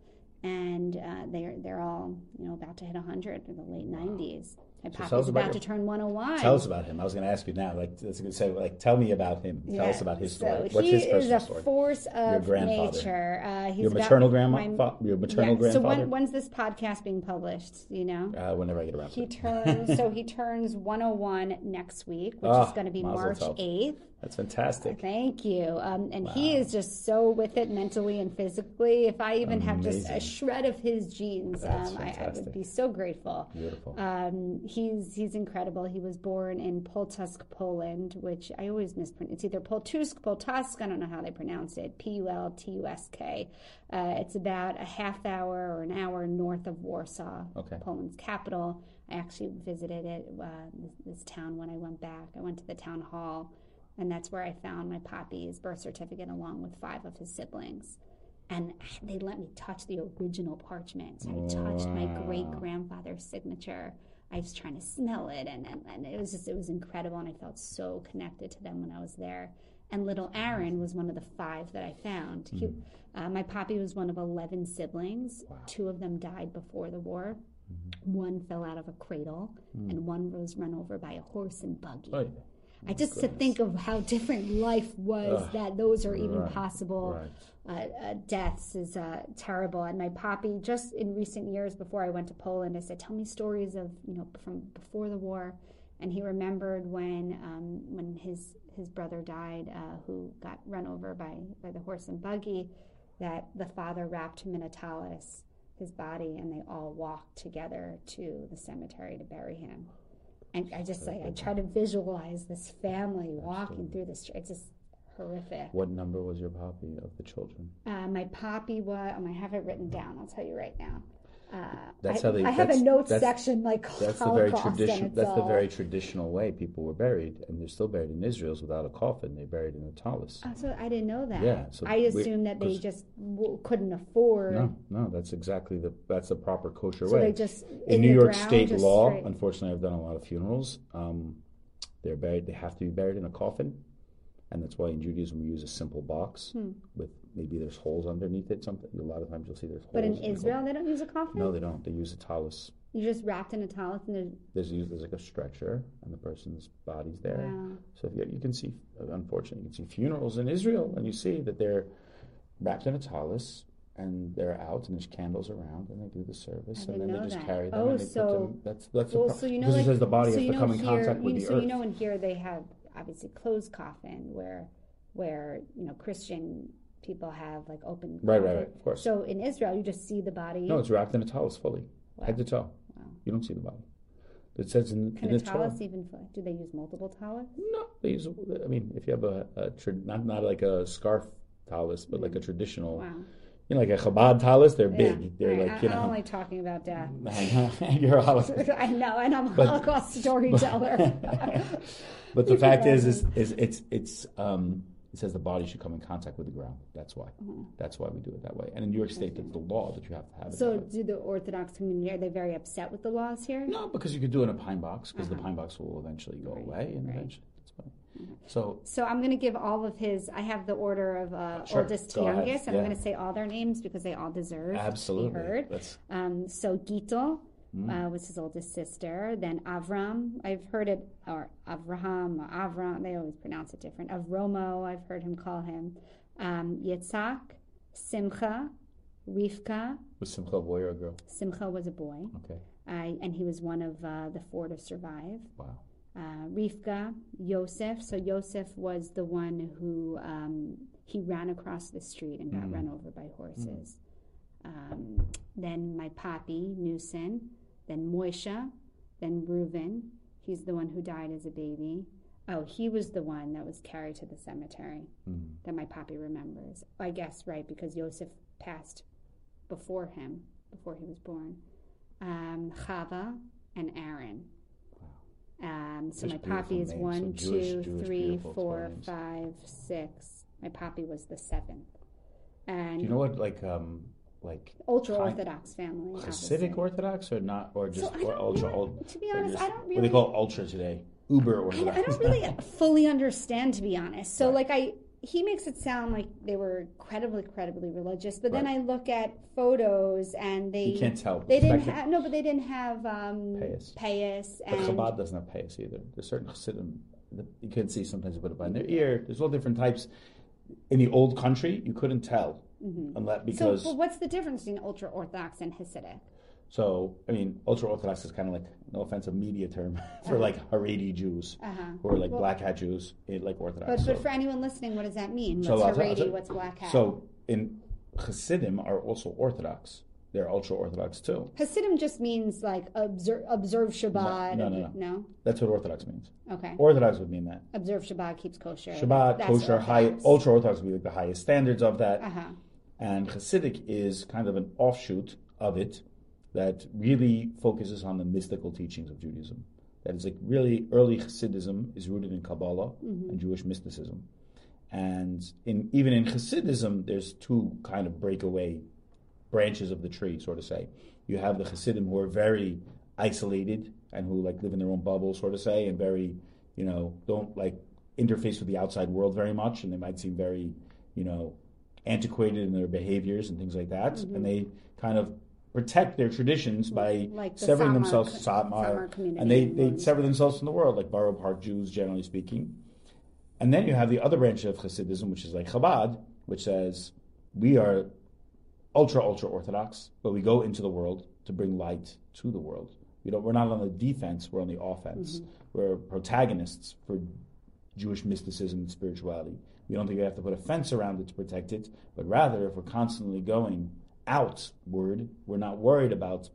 And uh, they're they're all you know about to hit 100 in the late 90s. Us poppy's about about to turn 101. Tell us about him. I was going to ask you now. Like, I was going to say, like, tell me about him. Tell us about his story. So What's he his is personal a story? force of grandfather. nature. Uh, he's Your maternal my- grandma, your maternal yeah. So when, when's this podcast being published? You know, uh, whenever I get around to he turns. so he turns 101 next week, which Ah, is going to be March 8th. That's fantastic. Thank you. Um, and he is just so with it mentally and physically. If I even have just a shred of his genes, um, I, I would be so grateful. Beautiful. Um, he's he's incredible. He was born in Poltusk, Poland, which I always mispronounce. It's either Poltusk, Poltusk. I don't know how they pronounce it. P U L T U S K. Uh, it's about a half hour or an hour north of Warsaw, Okay. Poland's capital. I actually visited it uh, this, this town when I went back. I went to the town hall, and that's where I found my poppy's birth certificate along with five of his siblings. And they let me touch the original parchment. So I touched my great grandfather's signature. I was trying to smell it, and, and, and it was just it was incredible, and I felt so connected to them when I was there. And little Aaron was one of the five that I found. He, mm-hmm. uh, my poppy was one of eleven siblings. Wow. Two of them died before the war. Mm-hmm. One fell out of a cradle, mm. and one was run over by a horse and buggy. I just to think of how different life was Ugh, that those are even right, possible right. uh, uh, deaths is uh, terrible. And my poppy, just in recent years before I went to Poland, I said, "Tell me stories of you know from before the war." And he remembered when um, when his his brother died, uh, who got run over by by the horse and buggy, that the father wrapped him in a tallis, his body, and they all walked together to the cemetery to bury him. And I just like I try to visualize this family walking through the street. It's just horrific. What number was your poppy of the children? Uh, my poppy was. Um, I have it written down. I'll tell you right now. Uh, That's I, how they- I have a notes that's- section like That's the very traditional. That's the very traditional way people were buried, and they're still buried in Israel without a coffin. They're buried in a tallis. Oh, so I didn't know that. Yeah, so I assumed that they just w- couldn't afford. No, no, that's exactly the that's the proper kosher So way. they just in the New York ground, State law, straight. unfortunately, I've done a lot of funerals. Um, they're buried. They have to be buried in a coffin, and that's why in Judaism we use a simple box Hmm. with maybe there's holes underneath it. Something a lot of times you'll see there's holes. But in the hole- Israel, they don't use a coffin. no, they don't. They use a tallis. You just wrapped in a tallis and there's There's used there's like a stretcher, and the person's body's there. wow. So if you, you can see, unfortunately, you can see funerals in Israel, and you see that they're wrapped in a tallis, and they're out, and there's candles around, and they do the service, and then they just that. carry them, Oh, so- them. That's that's Well, the pro- so you know, because like, it says the body so has you to come in here, contact you, with the so earth. you know in here they have obviously closed coffin where where you know Christian people have like open. Right, right, right. Of course. So in Israel, you just see the body. no, it's wrapped in a tallis fully, Wow. head to toe. Wow. You don't see the body. It says in, Can in a the Torah. even? Do they use multiple tallis? No, they use. I mean, if you have a, a tra- not not like a scarf tallis, but like a traditional, Wow. you know, like a Chabad tallis. They're Yeah. big. They're Right. like I, you I'm know. only talking about death. *laughs* *laughs* You're a Holocaust. I know, and I'm a But- Holocaust storyteller. *laughs* But the fact is, is, is it's it's um, it says the body should come in contact with the ground. That's why. That's why we do it that way. And in New York State, that's the law that you have to have so, do the Orthodox community are they very upset with the laws here? no, because you could do it in a pine box because the Uh-huh. pine box will eventually go Right, away, and right. eventually that's fine. So So I'm going to give all of his. I have the order of uh, Sure. oldest to ahead. youngest, and Yeah. I'm going to say all their names because they all deserve absolutely, to be heard. Um, so Gittel Mm. uh, was his oldest sister. Then Avram, I've heard it, or Avraham, or Avram. They always pronounce it different. Avromo, I've heard him call him. Um, Yitzhak, Simcha, Rivka. was Simcha a boy or a girl? Simcha was a boy, Okay, uh, and he was one of uh, the four to survive. wow. uh, Rivka, Yosef. So Yosef was the one who um, he ran across the street and got Mm. run over by horses. Um, then my papi, Newson, then Moisha, then Reuven. He's the one who died as a baby. Oh, he was the one that was carried to the cemetery Mm. that my papi remembers. I guess, right, because Yosef passed before him, before he was born. Um, Chava and Aaron. Um, so Such my papi is names. one, So Jewish- two, Jewish three, four, five, six. My papi was the seventh. And Do you know what like um like ultra orthodox family. Hasidic. Orthodox or not or just So or ultra really, old. To be honest, just, I don't really. What do they call ultra today? Uber Orthodox. I don't really *laughs* fully understand, to be honest. So, Right. like, I he makes it sound like they were incredibly, incredibly religious, but then I look at photos and they you can't tell. they The didn't have no, but they didn't have um, Payas. payas But and Chabad doesn't have payas either. There's certain Chassidim that you can see sometimes they put it behind their ear. There's all different types. In the old country, you couldn't tell so. because But what's the difference between ultra orthodox and Hasidic? so I mean ultra orthodox is kind of like no offense a media term *laughs* for like Haredi Jews Uh-huh. who are like Well- black hat Jews eh, like Orthodox. But so, but for anyone listening, what does that mean? So What's I'll- Haredi? so- What's black hat? so in Chassidim are also Orthodox. They're ultra Orthodox too. Hasidim just means like observe observe Shabbat. no, no, no. That's what Orthodox means. Okay. Orthodox would mean that. Observe Shabbat keeps kosher. Shabbat, That's kosher, high, ultra Orthodox would be like the highest standards of that. Uh-huh. And Hasidic is kind of an offshoot of it that really focuses on the mystical teachings of Judaism. That is like really early Hasidism is rooted in Kabbalah mm-hmm. and Jewish mysticism. And in even in Hasidism, there's two kind of breakaway branches of the tree, sort of say. You have the Hasidim who are very isolated and who like live in their own bubble, sort of say, and very, you know, don't like interface with the outside world very much, and they might seem very, you know, antiquated in their behaviors and things like that. And mm-hmm. they kind of protect their traditions by Like the severing Satmar themselves, Satmar and they, they sever themselves from the world, like Borough Park Jews, generally speaking. And then you have the other branch of Hasidism, which is like Chabad, which says we are ultra ultra orthodox, but we go into the world to bring light to the world. We don't. We're not on the defense. We're on the offense. Mm-hmm. We're protagonists for Jewish mysticism and spirituality. We don't think we have to put a fence around it to protect it, but rather, if we're constantly going outward, we're not worried about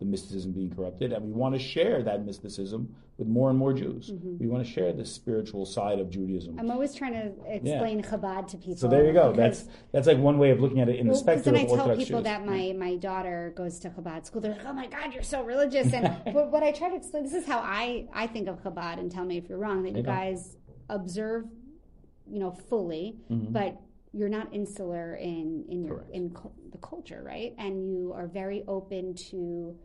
the mysticism being corrupted, and we want to share that mysticism with more and more Jews. Mm-hmm. We want to share the spiritual side of Judaism. I'm always trying to explain Chabad to people. so there you go. That's that's like one way of looking at it in the Well, because spectrum then I tell people Jews. that my, my daughter goes to Chabad school. They're like, "Oh my God, you're so religious!" And *laughs* but what I try to explain, this is how I I think of Chabad, and tell me if you're wrong. That you guys observe, you know, fully, mm-hmm. but you're not insular in in your Correct. in cu- the culture, right? And you are very open to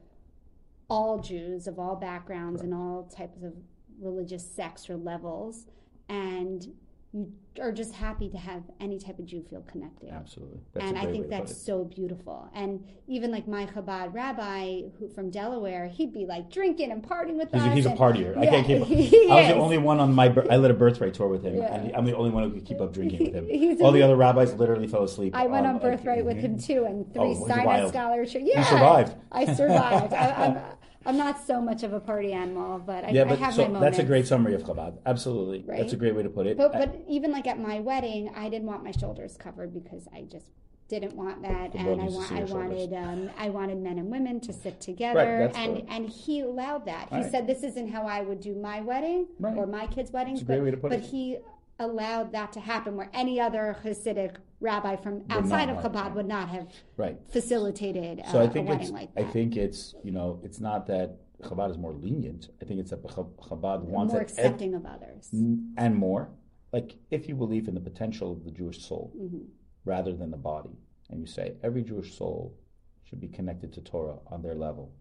all Jews of all backgrounds and all types of religious sects or levels, and you are just happy to have any type of Jew feel connected Absolutely, that's and I think way to put that's so beautiful. And even like my Chabad rabbi who from Delaware, he'd be like drinking and partying with He's us. a, he's a and- partier. I can't keep. Up. *laughs* I was the only one on my. I led a birthright tour with him, Yeah. and I'm the only one who could keep up drinking with him. *laughs* All a- the other rabbis literally fell asleep. I went on like, birthright with him mhm. too, and three Oh, it was Steiner wild. scholarship. Yeah, survived. I survived. I, *laughs* I'm, not so much of a party animal, but I, Yeah, I but have so my moments. that's a great summary of Chabad. Absolutely, Right? that's a great way to put it. But I- even like at my wedding, I didn't want my shoulders covered because I just didn't want that, and I want I wanted um, I wanted men and women to sit together, that's and and he allowed that. He Right. said this isn't how I would do my wedding Right. or my kids' weddings, a great but way to put but it. he allowed that to happen where any other Hasidic rabbi from outside of Chabad would not have right. facilitated uh, So I think a wedding like I think it's. You know, it's not that Chabad is more lenient. I think it's that Chab- Chabad wants more that ev- accepting of others. and more. Like if you believe in the potential of the Jewish soul Mm-hmm. rather than the body, and you say every Jewish soul should be connected to Torah on their level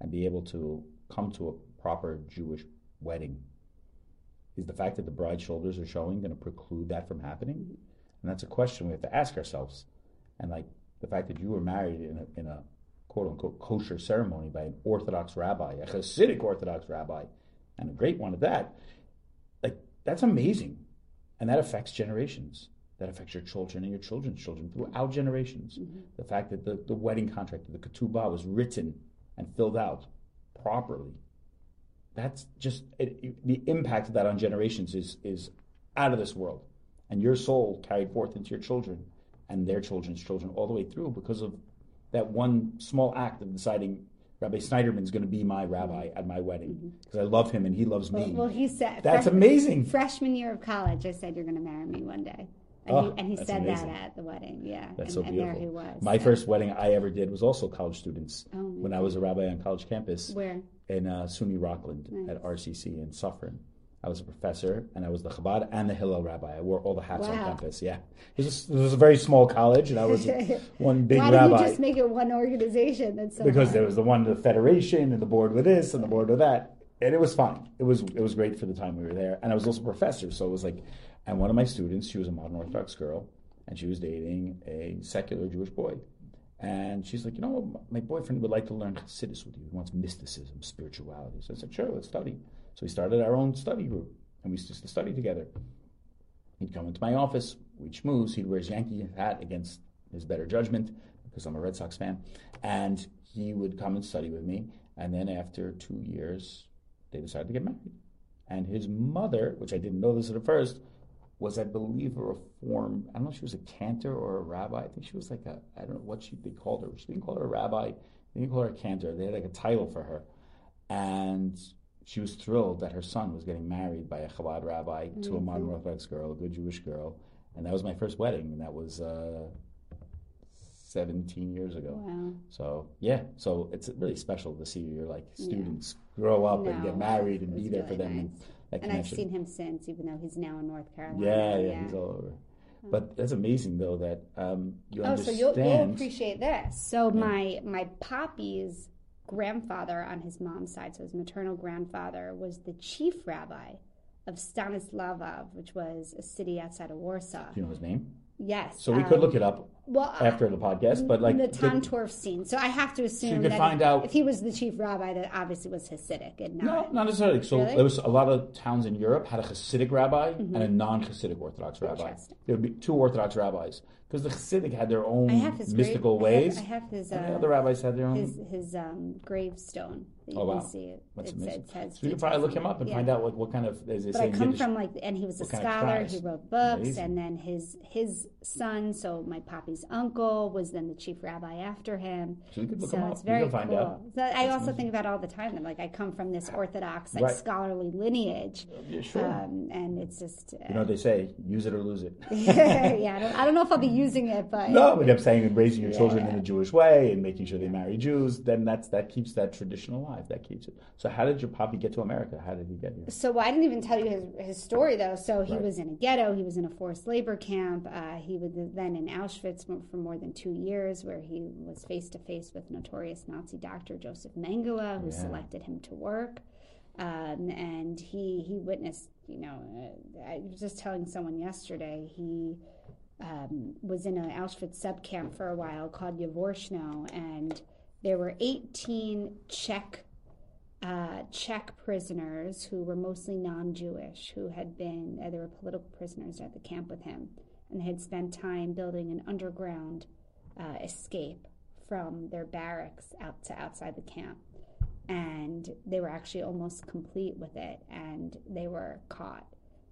and be able to come to a proper Jewish wedding, is the fact that the bride's shoulders are showing going to preclude that from happening? And that's a question we have to ask ourselves. And like the fact that you were married in a, in a quote unquote kosher ceremony by an Orthodox rabbi, a Hasidic Orthodox rabbi, and a great one at that, like that's amazing. And that affects generations. That affects your children and your children's children throughout generations. Mm-hmm. The fact that the, the wedding contract, the ketubah, was written and filled out properly. That's just it, it- the impact of that on generations is is out of this world. and your soul carried forth into your children and their children's children all the way through because of that one small act of deciding Rabbi Sneiderman is going to be my rabbi at my wedding mm-hmm. because I love him and he loves me. Well, well he said That's fresh- amazing. Freshman year of college, I said you're going to marry me one day, and Oh, he, and he said amazing. that at the wedding. Yeah, That's and, so and there he was. My So- first wedding I ever did was also college students Oh, when I was a rabbi on college campus Where? In uh, SUNY Rockland Nice. at RCC in Suffern. I was a professor and I was the Chabad and the Hillel rabbi. I wore all the hats on campus. Yeah, it was, it was a very small college and I was *laughs* one big Why rabbi. did you just make it one organization? That's so because hard. there was the one the federation and the board with this and the board with that and it was fun it was it was great for the time we were there and i was also a professor so it was like and one of my students she was a modern orthodox girl and she was dating a secular jewish boy and she's like you know my boyfriend would like to learn Chassidus with you he wants mysticism spirituality so i said sure let's study so we started our own study group and we used to study together he'd come into my office we'd schmooze he'd wear his yankee hat against his better judgment because i'm a red sox fan and he would come and study with me. And then after two years, they decided to get married. And his mother, which I didn't know this at first, was, I believe, a reform. I don't know if she was a cantor or a rabbi. I think she was like a, I don't know what she, they called her. She didn't call her a rabbi. They didn't call her a cantor. They had like a title for her. And she was thrilled that her son was getting married by a Chabad rabbi to a modern Orthodox girl, a good Jewish girl. And that was my first wedding. And that was uh, 17 years ago. Wow. So yeah, so it's really special to see your like students grow up and get married and be there for them. nice. And, that And I've seen him since, even though he's now in North Carolina. yeah, yeah, he's all over. But that's amazing though that um, you Oh, so you'll, you'll appreciate this. So my my poppy's grandfather on his mom's side, so his maternal grandfather, was the chief rabbi of Stanislavov, which was a city outside of Warsaw. Do you know his name? Yes. So we could um, look it up well, after the podcast, but like the- Torf scene. So I have to assume could that find if, out- if he was the chief rabbi, that obviously was Hasidic and no, not. not necessarily. So Really? there was a lot of towns in Europe had a Hasidic rabbi and a non-Hasidic Orthodox rabbi. There would be two Orthodox rabbis because the Hasidic had their own I have his mystical ways, I have, I have his and the uh, other rabbis had their own. his his um, gravestone. That you Oh, can wow. see it. That's It's- amazing. it has So you could probably look him up and Yeah. find out like what kind of as they But I come from like, and he was a what scholar. He wrote books, Amazing. and then his his son, so my poppy's uncle, was then the chief rabbi after him. So you could look so him up. it's very can cool. out. So I That's also amazing. think about all the time that like I come from this orthodox, like Right. scholarly lineage, Yeah, sure. um, and it's just uh, you know what they say: use it or lose it. *laughs* yeah. I don't, I don't know if I'll be *laughs* using it, but no, but I'm saying raising your children Yeah. in a Jewish way and making sure they marry Jews. Then that's that keeps that tradition alive. That keeps it. So how did your poppy get to America? How did he get here? So I didn't even tell you his, his story though. So he Right. was in a ghetto. He was in a forced labor camp. Uh, he was then in Auschwitz for more than two years, where he was face to face with notorious Nazi doctor Joseph Mengele, who Yeah. selected him to work. Um, and he he witnessed. You know, uh, I was just telling someone yesterday. He um, was in an Auschwitz subcamp for a while called Jaworzno, and there were 18 Czech uh, Czech prisoners who were mostly non-Jewish, who had been uh, they were political prisoners at the camp with him, and had spent time building an underground uh, escape from their barracks out to outside the camp, and they were actually almost complete with it, and they were caught,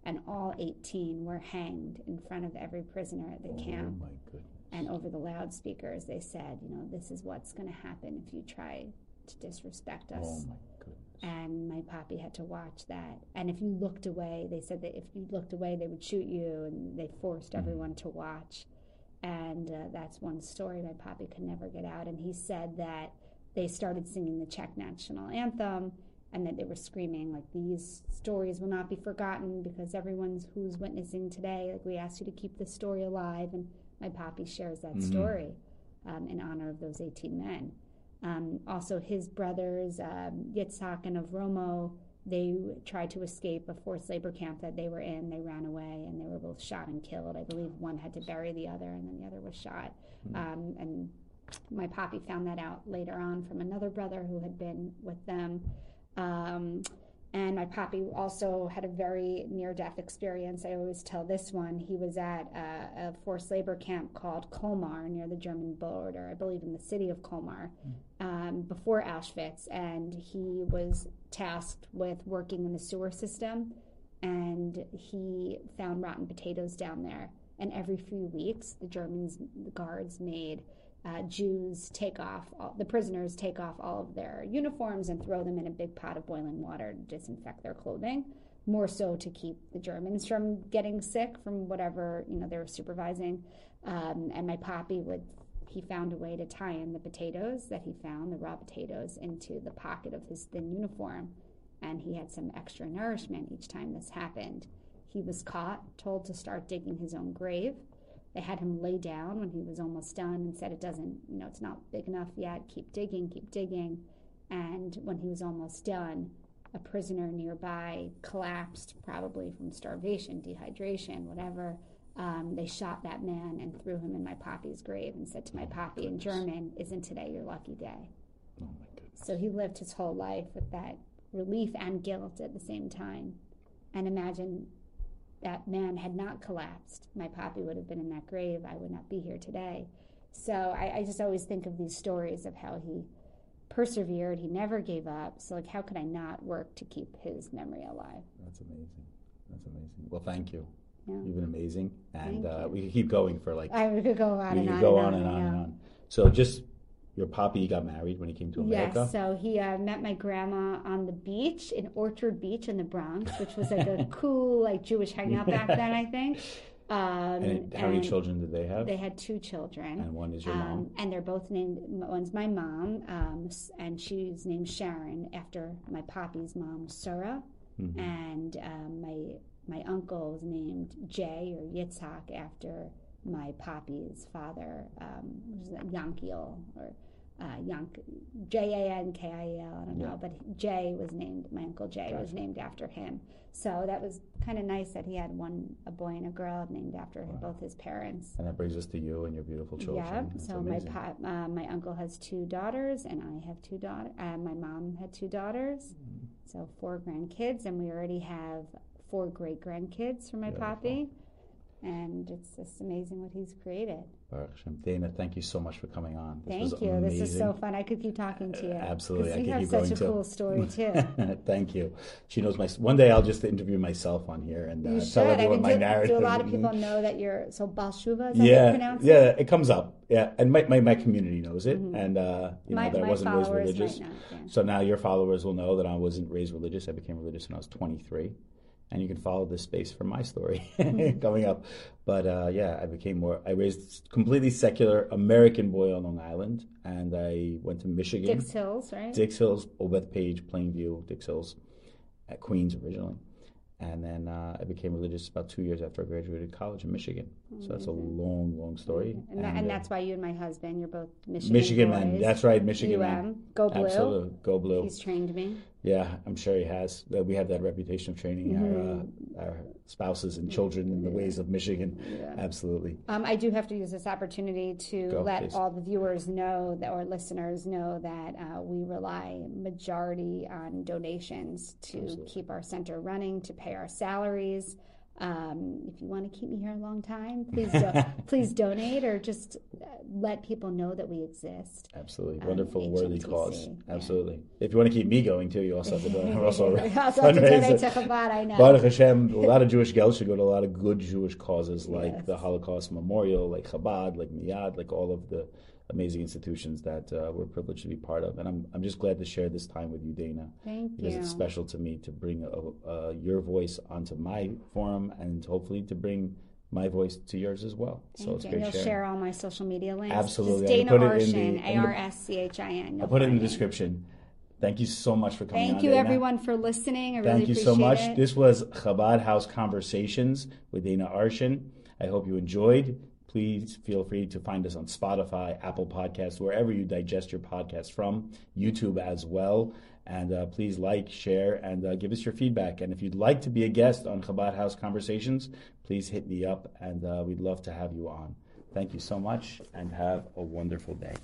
and all 18 were hanged in front of every prisoner at the camp. Oh my goodness. And over the loudspeakers, they said, you know, this is what's going to happen if you try to disrespect us Oh. And my poppy had to watch that. And if you looked away, they said that if you looked away, they would shoot you, and they forced Mm-hmm. everyone to watch. And uh, that's one story my poppy could never get out. And he said that they started singing the Czech national anthem, and that they were screaming like these stories will not be forgotten because everyone's who's witnessing today. Like we asked you to keep this story alive, and my poppy shares that story um, in honor of those 18 men. Um, also, his brothers, um, Yitzhak and Avromo, they tried to escape a forced labor camp that they were in. They ran away and they were both shot and killed. I believe one had to bury the other and then the other was shot. Um, and my poppy found that out later on from another brother who had been with them. Um, and my poppy also had a very near death experience. I always tell this one. He was at a, a forced labor camp called Colmar near the German border, I believe in the city of Colmar, um, before Auschwitz. And he was tasked with working in the sewer system and he found rotten potatoes down there. And every few weeks, the Germans, the guards made uh, Jews take off, all, the prisoners take off all of their uniforms and throw them in a big pot of boiling water to disinfect their clothing, more so to keep the Germans from getting sick from whatever you know they were supervising. Um, and my poppy would he found a way to tie in the potatoes that he found, the raw potatoes, into the pocket of his thin uniform, and he had some extra nourishment each time this happened. He was caught, told to start digging his own grave they had him lay down when he was almost done and said, It doesn't, you know, it's not big enough yet. Keep digging, keep digging. And when he was almost done, a prisoner nearby collapsed, probably from starvation, dehydration, whatever. Um, they shot that man and threw him in my poppy's grave and said to my poppy in German, Isn't today your lucky day? Oh my goodness. So he lived his whole life with that relief and guilt at the same time. And imagine that man had not collapsed, my poppy would have been in that grave. I would not be here today. So I, I just always think of these stories of how he persevered. He never gave up. So, like, how could I not work to keep his memory alive? That's amazing. That's amazing. Well, thank you. Yeah. You've been amazing, and uh, we could keep going for like. I could go on and on. go on and on and on. So just your poppy got married when he came to America? Yes, so he uh, met my grandma on the beach in Orchard Beach in the Bronx, which was like a *laughs* cool like Jewish hangout back then, I think. Um, and how many children did they have? They had two children. And one is your um, mom? And they're both named, one's my mom, um, and she's named Sharon after my poppy's mom, Sarah. Mm-hmm. And um, my my uncle is named Jay or Yitzhak after my poppy's father, um, Yankiel or uh, Yank, J A N K I L. I don't know, but Jay was named. My uncle Jay gotcha. was named after him. So that was kind of nice that he had one a boy and a girl named after wow. both his parents. And that brings us to you and your beautiful children. Yeah. That's so amazing. my uh, my uncle has two daughters, and I have two daughters. Uh, my mom had two daughters, mm-hmm. so four grandkids, and we already have four great grandkids for my Beautiful. poppy and it's just amazing what he's created. Dana, thank you so much for coming on. This thank you. Amazing. This is so fun. I could keep talking to you. Uh, absolutely. I you have such a too. cool story *laughs* too. thank you. She knows my. One day I'll just interview myself on here and uh, tell everyone my do, narrative. Do a lot of people know that you're so Baal Teshuva? yeah, yeah. It? it comes up. Yeah, and my, my, my community knows it, mm-hmm. and uh, you know my, that I wasn't raised religious. Not, yeah. So now your followers will know that I wasn't raised religious. I became religious when I was 23 and you can follow this space from my story *laughs* mm-hmm. coming up. But uh, yeah, I became more. I raised completely secular American boy on Long Island, and I went to Michigan. Dix Hills, right? Dix Hills, Obeth Page, Plainview, Dix Hills, at Queens originally. And then uh, I became religious about two years after I graduated college in Michigan. So that's a long, long story. And, that, and uh, that's why you and my husband, you're both Michigan Michigan boys. men. That's right, Michigan UM. men. Go blue. Absolutely, go blue. He's trained me. Yeah, I'm sure he has. We have that reputation of training mm-hmm. our, uh, our spouses and children in the ways of Michigan. Yeah. Absolutely. Um, I do have to use this opportunity to Go, let please. all the viewers know that, or listeners know that uh, we rely majority on donations to Absolutely. keep our center running, to pay our salaries. Um, if you want to keep me here a long time, please do, *laughs* please donate or just uh, let people know that we exist. Absolutely, um, wonderful, um, worthy cause. Absolutely. Yeah. If you want to keep me going too, you also have to donate. *laughs* *laughs* also, also donate to Chabad. I know. Baruch Hashem, a lot of Jewish gals should go to a lot of good Jewish causes like yes. the Holocaust Memorial, like Chabad, like Miyad, like all of the amazing institutions that uh, we're privileged to be part of. And I'm, I'm just glad to share this time with you, Dana. Thank because you. it's special to me to bring a, uh, your voice onto my forum and hopefully to bring my voice to yours as well. Thank so it's you. great. You'll sharing. share all my social media links. Absolutely. Just Dana Arshin, A R S C H I N. I'll put it in the description. Thank you so much for coming. Thank you, Dana. everyone, for listening. I Thank really you so much. It. This was Chabad House Conversations with Dana Arshin. I hope you enjoyed. Please feel free to find us on Spotify, Apple Podcasts, wherever you digest your podcast from, YouTube as well. And uh, please like, share, and uh, give us your feedback. And if you'd like to be a guest on Chabad House Conversations, please hit me up, and uh, we'd love to have you on. Thank you so much, and have a wonderful day.